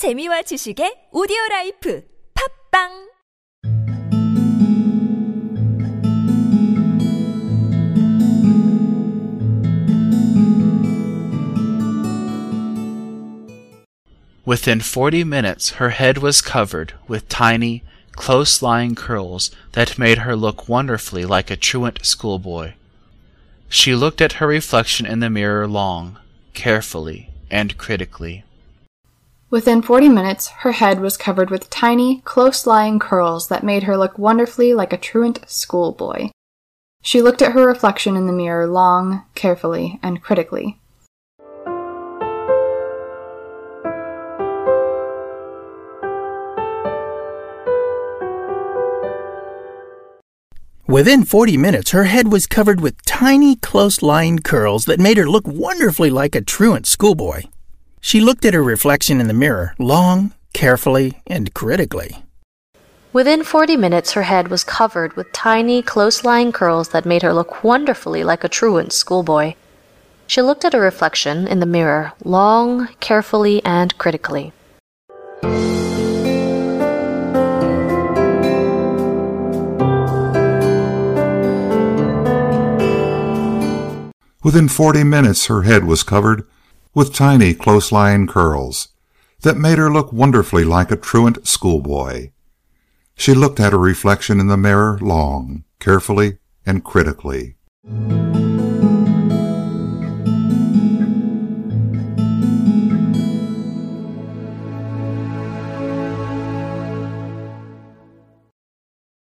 재미와 지식의 오디오 라이프 팝빵 Within forty minutes her head was covered with tiny, close lying curls that made her look wonderfully like a truant schoolboy. She looked at her reflection in the mirror long, carefully, and critically. Within forty minutes her head was covered with tiny, close lying curls that made her look wonderfully like a truant schoolboy. She looked at her reflection in the mirror long, carefully, and critically. Within 40 minutes, her head was covered with tiny, close lying curls that made her look wonderfully like a truant schoolboy. She looked at her reflection in the mirror long, carefully, and critically. Within 40 minutes, her head was covered with tiny, close lying curls that made her look wonderfully like a truant schoolboy. She looked at her reflection in the mirror long, carefully, and critically. Within forty minutes her head was covered with tiny, close-lying curls that made her look wonderfully like a truant schoolboy. She looked at her reflection in the mirror long, carefully, and critically.